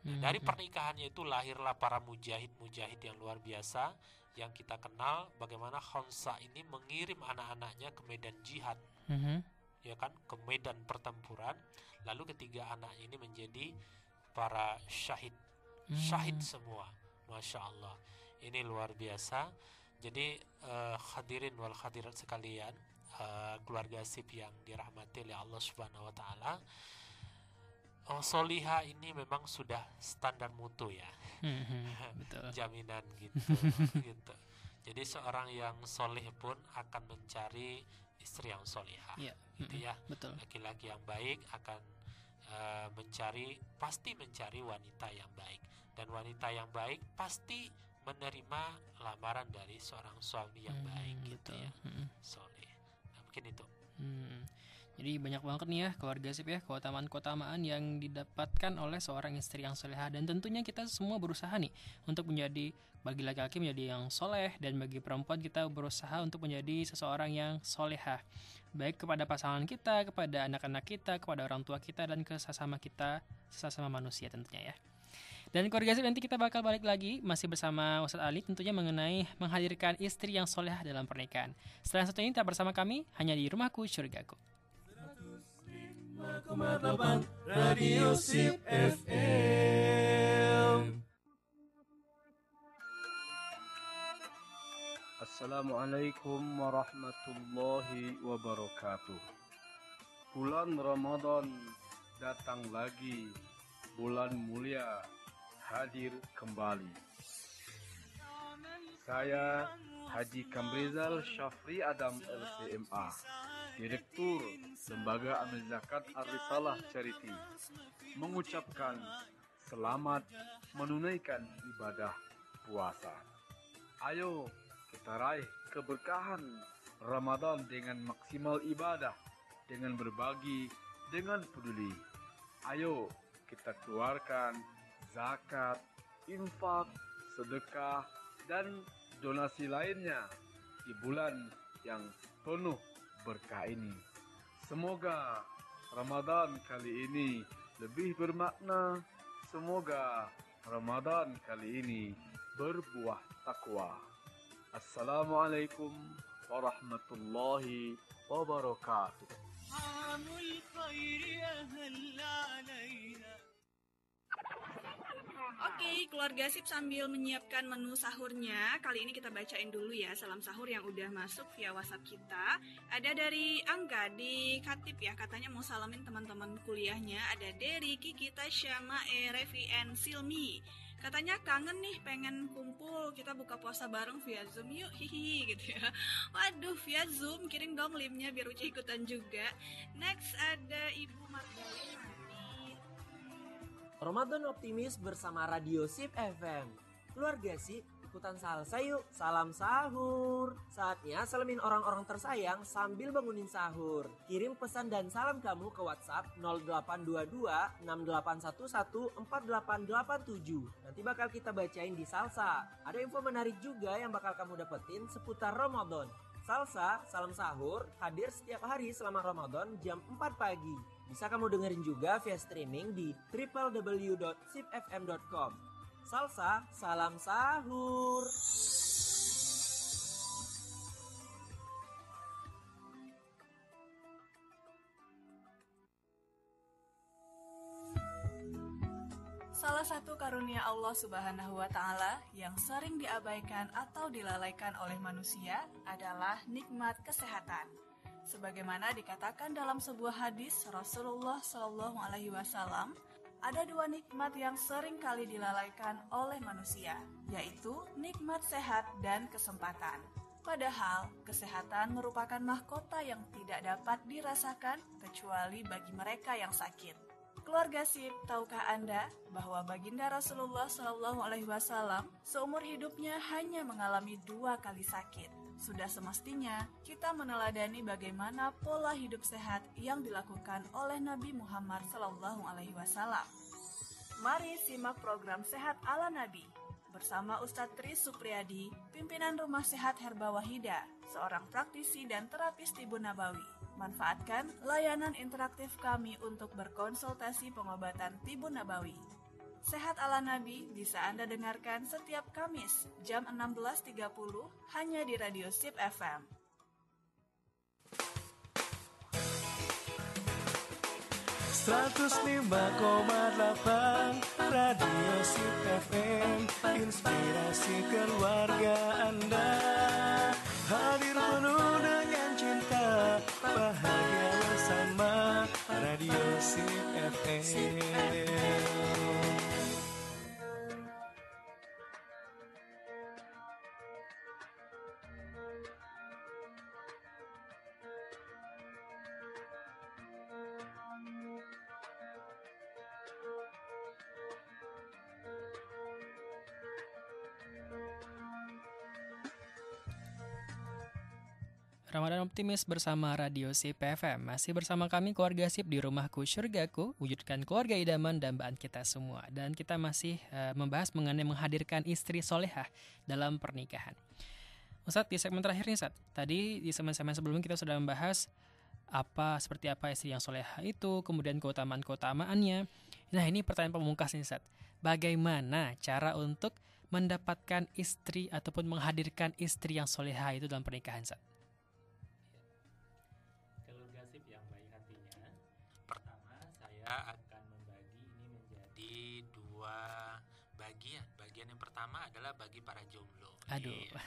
Nah, Mhm. dari pernikahannya itu lahirlah para mujahid-mujahid yang luar biasa yang kita kenal bagaimana Khonsa ini mengirim anak-anaknya ke medan jihad Mhm. ya kan ke medan pertempuran lalu ketiga anak ini menjadi para syahid syahid Mm. semua masya Allah ini luar biasa jadi eh, hadirin wal hadirat sekalian eh, keluarga sip yang dirahmati oleh Allah subhanahu wa taala Oh, soliha ini memang sudah standar mutu ya Mhm. Betul. jaminan gitu gitu jadi seorang yang soleh pun akan mencari istri yang solihah Iya. gitu Mm-mm. ya Betul. laki-laki yang baik akan eh, mencari pasti mencari wanita yang baik dan wanita yang baik pasti menerima lamaran dari seorang suami yang Mhm, baik gitu betul. ya Mhm. soleh nah, mungkin itu Hmm. Jadi banyak banget nih ya keluarga sip ya keutamaan-keutamaan yang didapatkan oleh seorang istri yang solehah dan tentunya kita semua berusaha nih untuk menjadi bagi laki-laki menjadi yang soleh dan bagi perempuan kita berusaha untuk menjadi seseorang yang solehah baik kepada pasangan kita, kepada anak-anak kita, kepada orang tua kita dan ke sesama kita, sesama manusia tentunya ya. Dan keluarga nanti kita bakal balik lagi masih bersama Ustadz Ali tentunya mengenai menghadirkan istri yang solehah dalam pernikahan. Setelah satu ini tetap bersama kami hanya di rumahku surgaku. 5,8 Radio Sip FM Assalamualaikum warahmatullahi wabarakatuh. Bulan Ramadan datang lagi, bulan mulia hadir kembali. Saya Haji Kamrizal Syafri Adam LCMA, Direktur Lembaga Amil Zakat Ar-Risalah Charity, mengucapkan selamat menunaikan ibadah puasa. Ayo kita raih keberkahan Ramadan dengan maksimal ibadah, dengan berbagi, dengan peduli. Ayo kita keluarkan zakat, infak, sedekah, dan donasi lainnya di bulan yang penuh berkah ini. Semoga Ramadan kali ini lebih bermakna. Semoga Ramadan kali ini berbuah takwa. Assalamualaikum warahmatullahi wabarakatuh. Oke, okay, keluarga sip sambil menyiapkan menu sahurnya. Kali ini kita bacain dulu ya salam sahur yang udah masuk via WhatsApp kita. Ada dari Angga di Katip ya, katanya mau salamin teman-teman kuliahnya. Ada dari Kiki, Tasya, Mae, Revi, and Silmi. Katanya kangen nih pengen kumpul kita buka puasa bareng via Zoom yuk hihi gitu ya. Waduh via Zoom kirim dong linknya biar Uci ikutan juga. Next ada Ibu di Ramadan optimis bersama Radio Sip FM. Keluarga Sip, ikutan salsa yuk. Salam sahur. Saatnya salamin orang-orang tersayang sambil bangunin sahur. Kirim pesan dan salam kamu ke WhatsApp 0822 6811 4887. Nanti bakal kita bacain di salsa. Ada info menarik juga yang bakal kamu dapetin seputar Ramadan. Salsa, salam sahur, hadir setiap hari selama Ramadan jam 4 pagi. Bisa kamu dengerin juga via streaming di www.sipfm.com. Salsa, salam sahur. Salah satu karunia Allah Subhanahu wa Ta'ala yang sering diabaikan atau dilalaikan oleh manusia adalah nikmat kesehatan. Sebagaimana dikatakan dalam sebuah hadis Rasulullah Shallallahu Alaihi Wasallam, ada dua nikmat yang sering kali dilalaikan oleh manusia, yaitu nikmat sehat dan kesempatan. Padahal, kesehatan merupakan mahkota yang tidak dapat dirasakan kecuali bagi mereka yang sakit. Keluarga Sip, tahukah Anda bahwa Baginda Rasulullah Shallallahu Alaihi Wasallam seumur hidupnya hanya mengalami dua kali sakit? Sudah semestinya kita meneladani bagaimana pola hidup sehat yang dilakukan oleh Nabi Muhammad Shallallahu Alaihi Wasallam. Mari simak program Sehat ala Nabi bersama Ustadz Tri Supriyadi, pimpinan Rumah Sehat Herba Wahida, seorang praktisi dan terapis tibu nabawi. Manfaatkan layanan interaktif kami untuk berkonsultasi pengobatan tibu nabawi. Sehat ala Nabi bisa Anda dengarkan setiap Kamis jam 16.30 hanya di Radio Sip FM. Seratus lima koma delapan Radio Sip FM Inspirasi keluarga Anda Hadir penuh dengan cinta Bahagia bersama Radio Sip FM Ramadan Optimis bersama Radio Sip FM Masih bersama kami keluarga Sip di rumahku Surgaku Wujudkan keluarga idaman dan dambaan kita semua Dan kita masih uh, membahas mengenai menghadirkan istri solehah dalam pernikahan Ustadz di segmen terakhir nih Ustadz Tadi di segmen-segmen sebelumnya kita sudah membahas apa seperti apa istri yang solehah itu, kemudian keutamaan-keutamaannya. Nah ini pertanyaan pemungkas nih Ustadz. Bagaimana cara untuk mendapatkan istri ataupun menghadirkan istri yang solehah itu dalam pernikahan Ustadz? Pertama adalah bagi para jomblo. Aduh. Iya.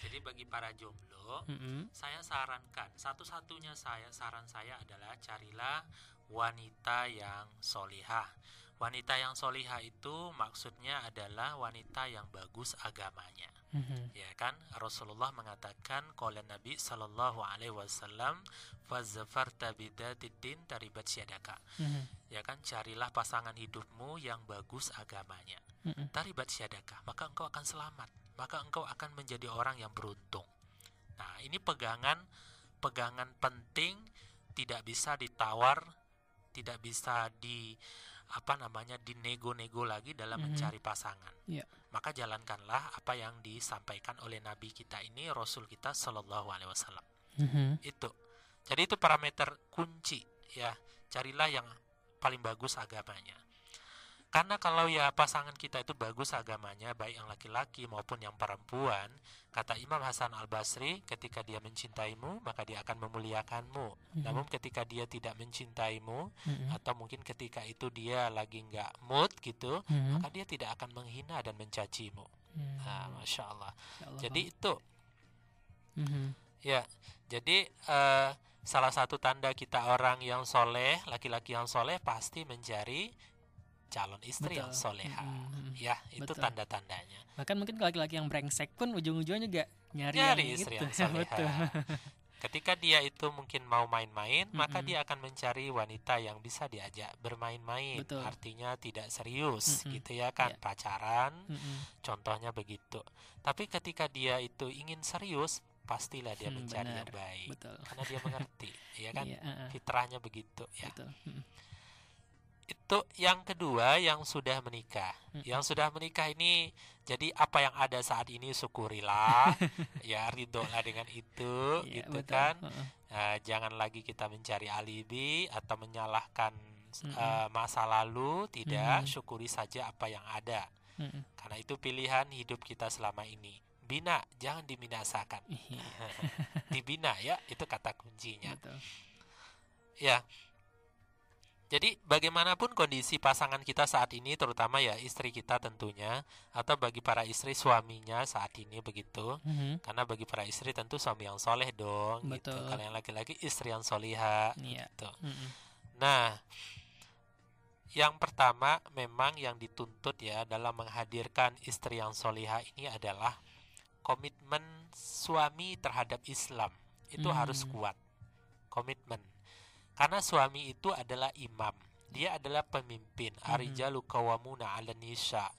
Jadi bagi para jomblo, Mm-mm. saya sarankan satu-satunya saya saran saya adalah carilah wanita yang solihah. Wanita yang solihah itu maksudnya adalah wanita yang bagus agamanya. Mhm. Ya kan Rasulullah mengatakan qala Nabi sallallahu alaihi wasallam fazafarta bidzatiddin taribat syadaka. Mhm. Ya kan carilah pasangan hidupmu yang bagus agamanya. Mhm. Taribat syadaka, maka engkau akan selamat. Maka engkau akan menjadi orang yang beruntung. Nah, ini pegangan pegangan penting tidak bisa ditawar, tidak bisa di apa namanya dinego-nego lagi dalam Mhm. mencari pasangan. Iya. Maka jalankanlah apa yang disampaikan oleh nabi kita ini, rasul kita Shallallahu alaihi wasallam. Mhm. Itu. Jadi itu parameter kunci ya. Carilah yang paling bagus agamanya. Karena kalau ya pasangan kita itu bagus agamanya, baik yang laki-laki maupun yang perempuan, kata Imam Hasan Al Basri, ketika dia mencintaimu, maka dia akan memuliakanmu. Mhm. Namun ketika dia tidak mencintaimu, Mhm. atau mungkin ketika itu dia lagi nggak mood gitu, Mhm. maka dia tidak akan menghina dan mencacimu. Hmm. Nah, masya Allah. Insya Allah. Jadi itu Mhm. Ya, jadi eh, salah satu tanda kita orang yang soleh, laki-laki yang soleh pasti mencari calon istri yang Betul. soleha. Mm-mm. Ya, itu Betul. tanda-tandanya. Bahkan mungkin laki-laki yang brengsek pun ujung-ujungnya juga nyari, Nyari yang istri itu. yang soleha. Ketika dia itu mungkin mau main-main, maka Mm-mm. dia akan mencari wanita yang bisa diajak bermain-main. Betul. Artinya tidak serius, Mm-mm. gitu ya kan? Iya. Pacaran, Mm-mm. contohnya begitu. Tapi ketika dia itu ingin serius, pastilah dia Hmm, mencari benar. yang baik. Betul. Karena dia mengerti, ya kan? Iya, uh-uh. Fitrahnya begitu, ya. Betul. Mm. It- untuk yang kedua yang sudah menikah. Mm. Yang sudah menikah ini jadi apa yang ada saat ini syukurilah. ya ridholah dengan itu Iya, gitu betul. kan. Heeh. Nah, jangan lagi kita mencari alibi atau menyalahkan Mm-mm. eh, masa lalu, tidak Mhm. syukuri saja apa yang ada. Mm-mm. Karena itu pilihan hidup kita selama ini. Bina, jangan dibinasakan. Iya, Dibina ya, itu kata kuncinya. betul. Ya. Jadi bagaimanapun kondisi pasangan kita saat ini terutama ya istri kita tentunya atau bagi para istri suaminya saat ini begitu. Mhm. Karena bagi para istri tentu suami yang soleh dong gitu. Kalau yang laki-laki istri yang soliha Iya. gitu. Mm-mm. Nah, yang pertama memang yang dituntut ya dalam menghadirkan istri yang soliha ini adalah komitmen suami terhadap Islam itu harus Hmm. kuat. Komitmen. Karena suami itu adalah imam. Dia adalah pemimpin. Mhm. Arijalu qawwamuna 'ala nisa.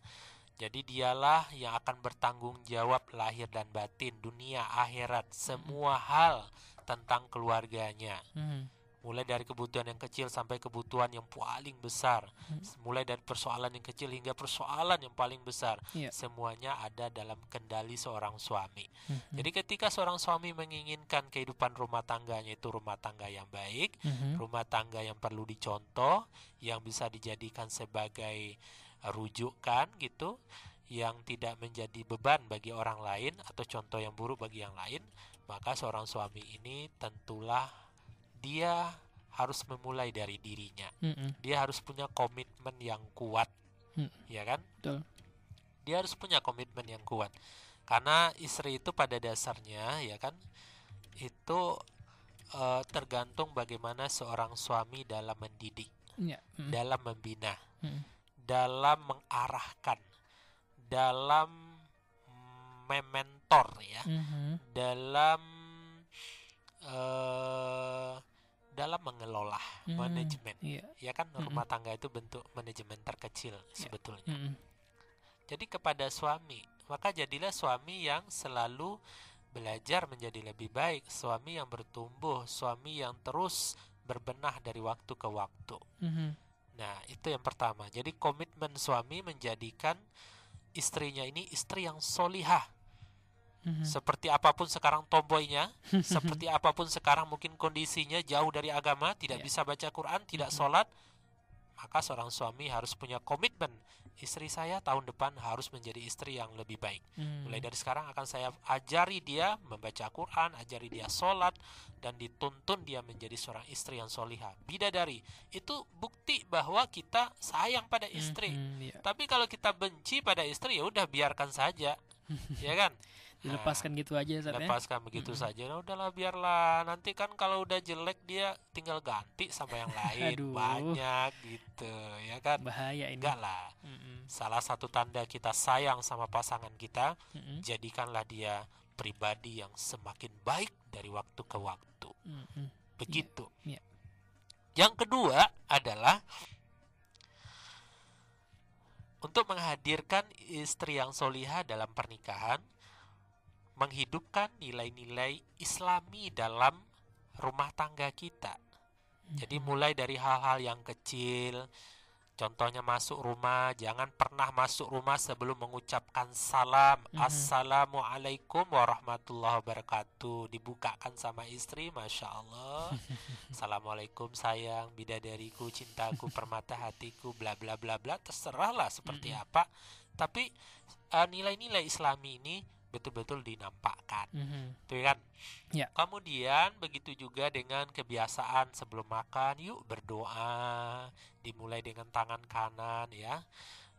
Jadi dialah yang akan bertanggung jawab lahir dan batin, dunia, akhirat, semua hal tentang keluarganya Mhm. Mulai dari kebutuhan yang kecil sampai kebutuhan yang paling besar Hmm. mulai dari persoalan yang kecil hingga persoalan yang paling besar Iya. semuanya ada dalam kendali seorang suami Mhm. jadi ketika seorang suami menginginkan kehidupan rumah tangganya itu rumah tangga yang baik Mhm. rumah tangga yang perlu dicontoh yang bisa dijadikan sebagai rujukan gitu yang tidak menjadi beban bagi orang lain atau contoh yang buruk bagi yang lain maka seorang suami ini tentulah dia harus memulai dari dirinya Mm-mm. dia harus punya komitmen yang kuat Mm. ya kan Betul. dia harus punya komitmen yang kuat karena istri itu pada dasarnya ya kan itu eh, tergantung bagaimana seorang suami dalam mendidik Iya. Mm. dalam membina Mm. dalam mengarahkan dalam mementor ya Mhm. dalam eh dalam mengelola Mhm. manajemen Iya. ya kan Mm-mm. rumah tangga itu bentuk manajemen terkecil sebetulnya Mm-mm. jadi kepada suami maka jadilah suami yang selalu belajar menjadi lebih baik suami yang bertumbuh suami yang terus berbenah dari waktu ke waktu Mhm. Nah, itu yang pertama. Jadi komitmen suami menjadikan istrinya ini istri yang solihah. Mhm. Seperti apa pun sekarang tomboynya, seperti apa pun sekarang mungkin kondisinya jauh dari agama, tidak Iya. bisa baca Quran, tidak Mhm. sholat, maka seorang suami harus punya komitmen. Istri saya tahun depan harus menjadi istri yang lebih baik. Mm. Mulai dari sekarang akan saya ajari dia membaca Quran, ajari dia sholat, dan dituntun dia menjadi seorang istri yang solihah. Bidadari itu bukti bahwa kita sayang pada istri. Mhm, iya. Tapi kalau kita benci pada istri ya udah biarkan saja, ya kan? Dilepaskan gitu aja Ustaz, ya. Lepaskan begitu Mm-mm. saja. Nah, udahlah biarlah. Nanti kan kalau udah jelek dia tinggal ganti sama yang lain Aduh. banyak gitu, ya kan? Bahaya ini. Enggak lah. Mm-mm. Salah satu tanda kita sayang sama pasangan kita, Mm-mm. jadikanlah dia pribadi yang semakin baik dari waktu ke waktu. Mm-mm. Begitu. Iya. Yang kedua adalah untuk menghadirkan istri yang solihah dalam pernikahan, menghidupkan nilai-nilai Islami dalam rumah tangga kita. Jadi mulai dari hal-hal yang kecil, contohnya masuk rumah, jangan pernah masuk rumah sebelum mengucapkan salam. Mhm. Assalamualaikum warahmatullahi wabarakatuh. Dibukakan sama istri, masya Allah. Assalamualaikum sayang, bidadariku, cintaku, permata hatiku, bla bla bla bla. Terserahlah seperti Mhm. apa. Tapi eh, nilai-nilai Islami ini betul-betul dinampakkan. Mhm. Tuh kan? Ya. Kemudian begitu juga dengan kebiasaan sebelum makan, yuk berdoa. Dimulai dengan tangan kanan ya.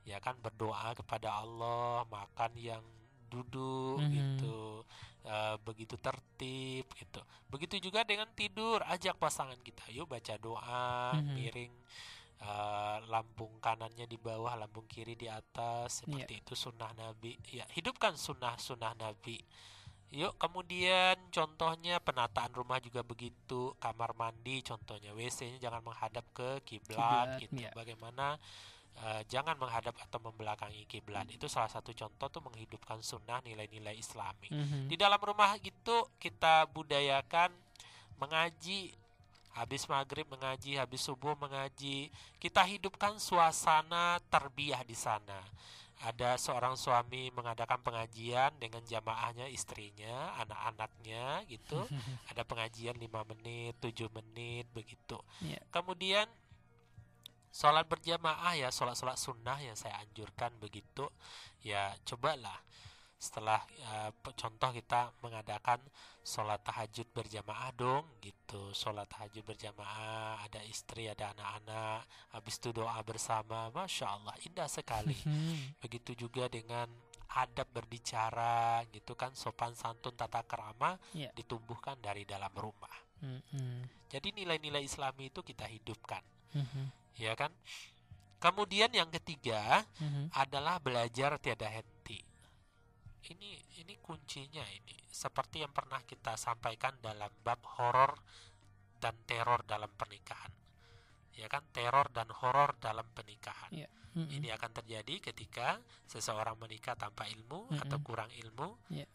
Ya kan berdoa kepada Allah, makan yang duduk Mhm. gitu. Eh, begitu tertib gitu. Begitu juga dengan tidur, ajak pasangan kita, yuk baca doa, Mhm. miring eh, lambung kanannya di bawah, lambung kiri di atas, Iya. seperti itu sunnah Nabi. Ya, hidupkan sunnah-sunnah Nabi. Yuk, kemudian contohnya penataan rumah juga begitu, kamar mandi contohnya WC-nya jangan menghadap ke kiblat gitu. iya. Bagaimana eh, jangan menghadap atau membelakangi kiblat. Itu salah satu contoh tuh menghidupkan sunnah nilai-nilai Islami. Mhm. Di dalam rumah itu kita budayakan mengaji habis maghrib mengaji, habis subuh mengaji. Kita hidupkan suasana terbiah di sana. Ada seorang suami mengadakan pengajian dengan jamaahnya, istrinya, anak-anaknya gitu. Ada pengajian 5 menit, 7 menit begitu. Iya. Kemudian sholat berjamaah ya, sholat-sholat sunnah yang saya anjurkan begitu. Ya cobalah setelah uh, contoh kita mengadakan sholat tahajud berjamaah dong gitu sholat tahajud berjamaah ada istri ada anak-anak habis itu doa bersama masya Allah indah sekali begitu juga dengan adab berbicara gitu kan sopan santun tata kerama Yeah. ditumbuhkan dari dalam rumah Mm-mm. jadi nilai-nilai Islami itu kita hidupkan Mhm. ya kan kemudian yang ketiga Mhm. adalah belajar tiada henti. Ini ini kuncinya ini. Seperti yang pernah kita sampaikan dalam bab horor dan teror dalam pernikahan. Ya kan teror dan horor dalam pernikahan. Iya. Mm-mm. Ini akan terjadi ketika seseorang menikah tanpa ilmu atau Mm-mm. kurang ilmu Iya.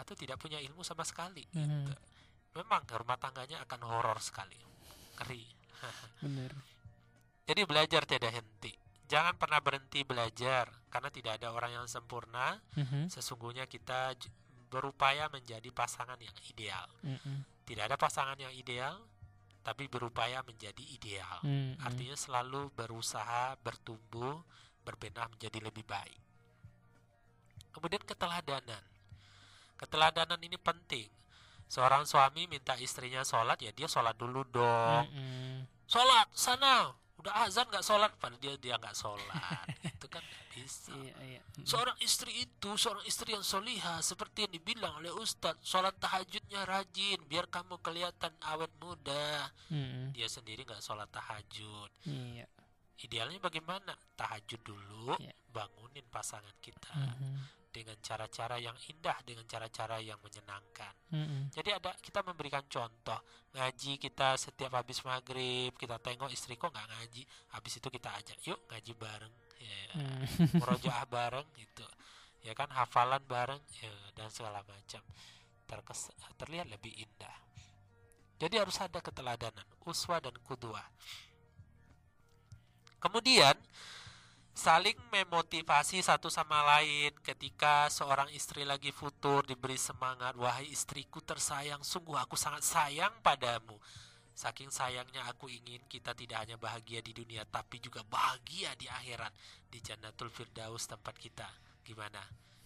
atau tidak punya ilmu sama sekali. Mhm. gitu. Memang rumah tangganya akan horor sekali. Ngeri. Bener. Jadi belajar tiada henti. Jangan pernah berhenti belajar karena tidak ada orang yang sempurna. Mhm. Sesungguhnya kita berupaya menjadi pasangan yang ideal. Mm-mm. Tidak ada pasangan yang ideal, tapi berupaya menjadi ideal. Mm-mm. Artinya selalu berusaha bertumbuh, berbenah menjadi lebih baik. Kemudian keteladanan. Keteladanan ini penting. Seorang suami minta istrinya sholat, ya dia sholat dulu dong. Mm-mm. Sholat sana, udah azan nggak sholat, padahal dia dia nggak sholat. itu kan bisa. Iya, iya. Seorang istri itu seorang istri yang solihah seperti yang dibilang oleh Ustadz sholat tahajudnya rajin biar kamu kelihatan awet muda. Mm-mm. Dia sendiri nggak sholat tahajud. Iya. Idealnya bagaimana? Tahajud dulu, Iya. bangunin pasangan kita Mhm. Dengan cara-cara yang indah, dengan cara-cara yang menyenangkan. Mm-mm. Jadi ada kita memberikan contoh ngaji kita setiap habis maghrib kita tengok istri kok nggak ngaji, habis itu kita ajak yuk ngaji bareng, ya, Mm. murojaah bareng gitu, ya kan hafalan bareng ya, dan segala macam terkes terlihat lebih indah. Jadi harus ada keteladanan, uswa dan kudua. Kemudian saling memotivasi satu sama lain. Ketika seorang istri lagi futur diberi semangat wahai istriku tersayang. Sungguh aku sangat sayang padamu. Saking sayangnya aku ingin kita tidak hanya bahagia di dunia tapi juga bahagia di akhirat. Di Jannatul Firdaus tempat kita. Gimana?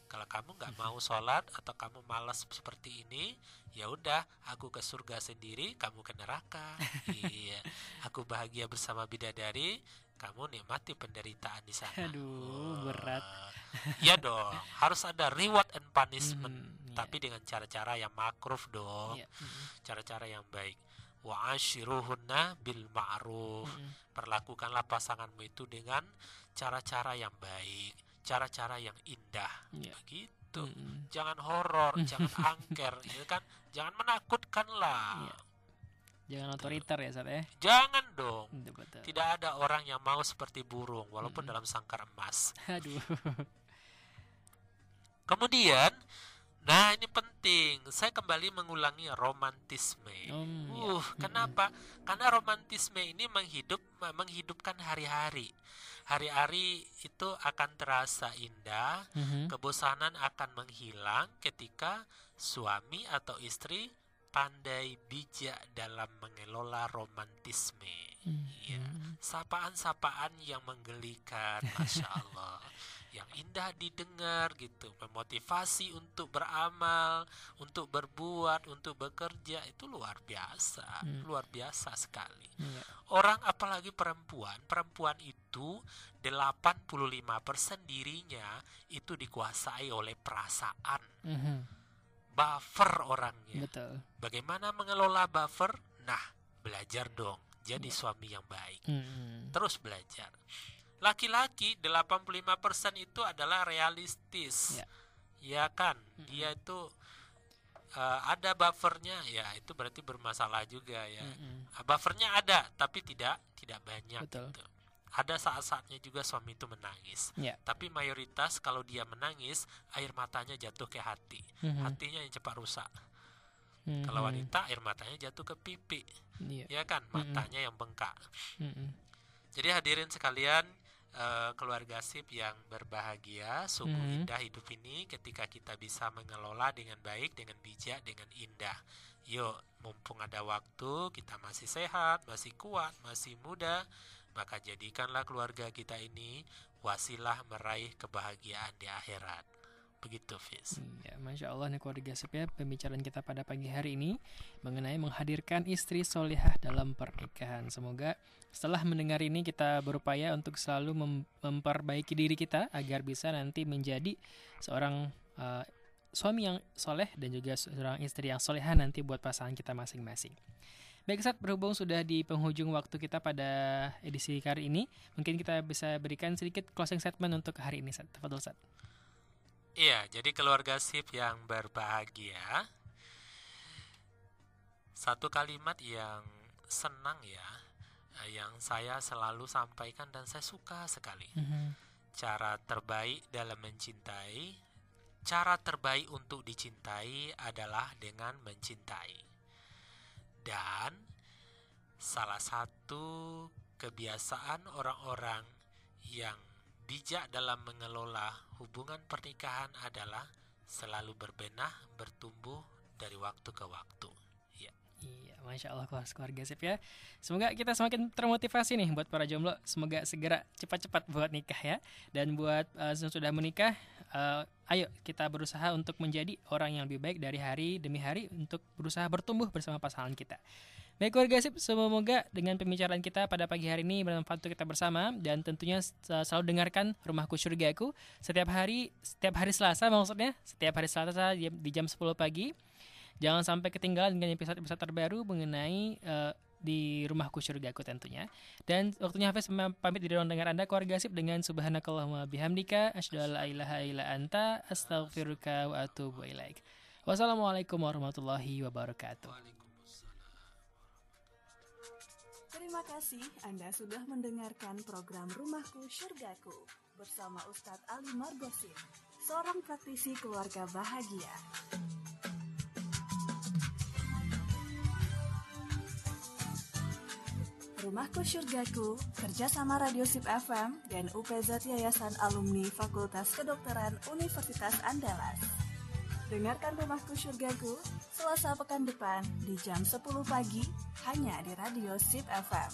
Kalau kamu nggak mau sholat atau kamu malas seperti ini ya udah aku ke surga sendiri kamu ke neraka. Iya. Aku bahagia bersama bidadari kamu nikmati penderitaan di sana Aduh, berat. Iya dong, harus ada reward and punishment, Mhm, iya. tapi dengan cara-cara yang makruf dong, Iya. Mm-mm. cara-cara yang baik. Wa ashiruhunna bil ma'ruf. Mm-mm. Perlakukanlah pasanganmu itu dengan cara-cara yang baik, cara-cara yang indah. Iya. Begitu. Mm-mm. Jangan horor, jangan angker, ya kan? Jangan menakutkan lah. Iya. Jangan otoriter ya, Sat ya. Jangan dong. Betul. Tidak ada orang yang mau seperti burung, walaupun Mm-mm. dalam sangkar emas. Aduh. Kemudian, nah ini penting. Saya kembali mengulangi romantisme. Om, ya. Uh, kenapa? Karena romantisme ini menghidup menghidupkan hari-hari. Hari-hari itu akan terasa indah, Mhm. kebosanan akan menghilang ketika suami atau istri pandai bijak dalam mengelola romantisme. Iya. Mhm. Sapaan-sapaan yang menggelikan, masya Allah, yang indah didengar gitu, memotivasi untuk beramal, untuk berbuat, untuk bekerja itu luar biasa, Hmm. luar biasa sekali. Iya. Orang apalagi perempuan, perempuan itu 85% dirinya itu dikuasai oleh perasaan, Mhm. Buffer orangnya. Betul. Bagaimana mengelola buffer? Nah, belajar dong. Jadi suami yang baik. Mhm. Terus belajar. Laki-laki 85% itu adalah realistis. Ya. Ya kan? Dia itu eh, ada buffernya ya itu berarti bermasalah juga ya. Ah, Buffernya ada tapi tidak tidak banyak Betul. gitu. Ada saat-saatnya juga suami itu menangis. Ya. Tapi mayoritas kalau dia menangis, air matanya jatuh ke hati. Mhm. Hatinya yang cepat rusak. hmm. kalau wanita air matanya jatuh ke pipi yeah. ya kan matanya hmm. yang bengkak hmm. jadi hadirin sekalian uh, keluarga sip yang berbahagia sungguh hmm. indah hidup ini ketika kita bisa mengelola dengan baik dengan bijak dengan indah yuk mumpung ada waktu kita masih sehat masih kuat masih muda maka jadikanlah keluarga kita ini wasilah meraih kebahagiaan di akhirat. Begitu, Fis. Ya, Masya Allah nih keluarga ya pembicaraan kita pada pagi hari ini mengenai menghadirkan istri solihah dalam pernikahan. Semoga setelah mendengar ini kita berupaya untuk selalu mem memperbaiki diri kita agar bisa nanti menjadi seorang uh, suami yang soleh dan juga seorang istri yang solehah nanti buat pasangan kita masing-masing. Baik saat berhubung sudah di penghujung waktu kita pada edisi kali ini, mungkin kita bisa berikan sedikit closing statement untuk hari ini Sat. Tafadol Sat. Iya, jadi keluarga sip yang berbahagia. Satu kalimat yang senang ya, yang saya selalu sampaikan dan saya suka sekali. Mm -hmm. Cara terbaik dalam mencintai, cara terbaik untuk dicintai adalah dengan mencintai. Dan salah satu kebiasaan orang-orang yang bijak dalam mengelola hubungan pernikahan adalah selalu berbenah, bertumbuh dari waktu ke waktu. Masya Allah keluarga sip ya. Semoga kita semakin termotivasi nih buat para jomblo. Semoga segera cepat-cepat buat nikah ya. Dan buat uh, sudah menikah, uh, ayo kita berusaha untuk menjadi orang yang lebih baik dari hari demi hari untuk berusaha bertumbuh bersama pasangan kita. Baik keluarga sip, semoga dengan pembicaraan kita pada pagi hari ini bermanfaat untuk kita bersama dan tentunya selalu dengarkan Rumahku Surgaku setiap hari setiap hari Selasa maksudnya setiap hari Selasa di jam 10 pagi. Jangan sampai ketinggalan dengan episode-episode terbaru mengenai uh, di rumahku surgaku tentunya. Dan waktunya Hafiz pamit di ruang dengar Anda keluarga sip dengan subhanakallahumma bihamdika asyhadu an ilaha illa anta astaghfiruka wa atubu ilaik. Wassalamualaikum warahmatullahi wabarakatuh. Terima kasih Anda sudah mendengarkan program Rumahku Surgaku bersama Ustadz Ali Margosin, seorang praktisi keluarga bahagia. Rumahku Surgaku, kerjasama Radio Sip FM dan UPZ Yayasan Alumni Fakultas Kedokteran Universitas Andalas. Dengarkan Rumahku Surgaku Selasa pekan depan di jam 10 pagi hanya di Radio Sip FM.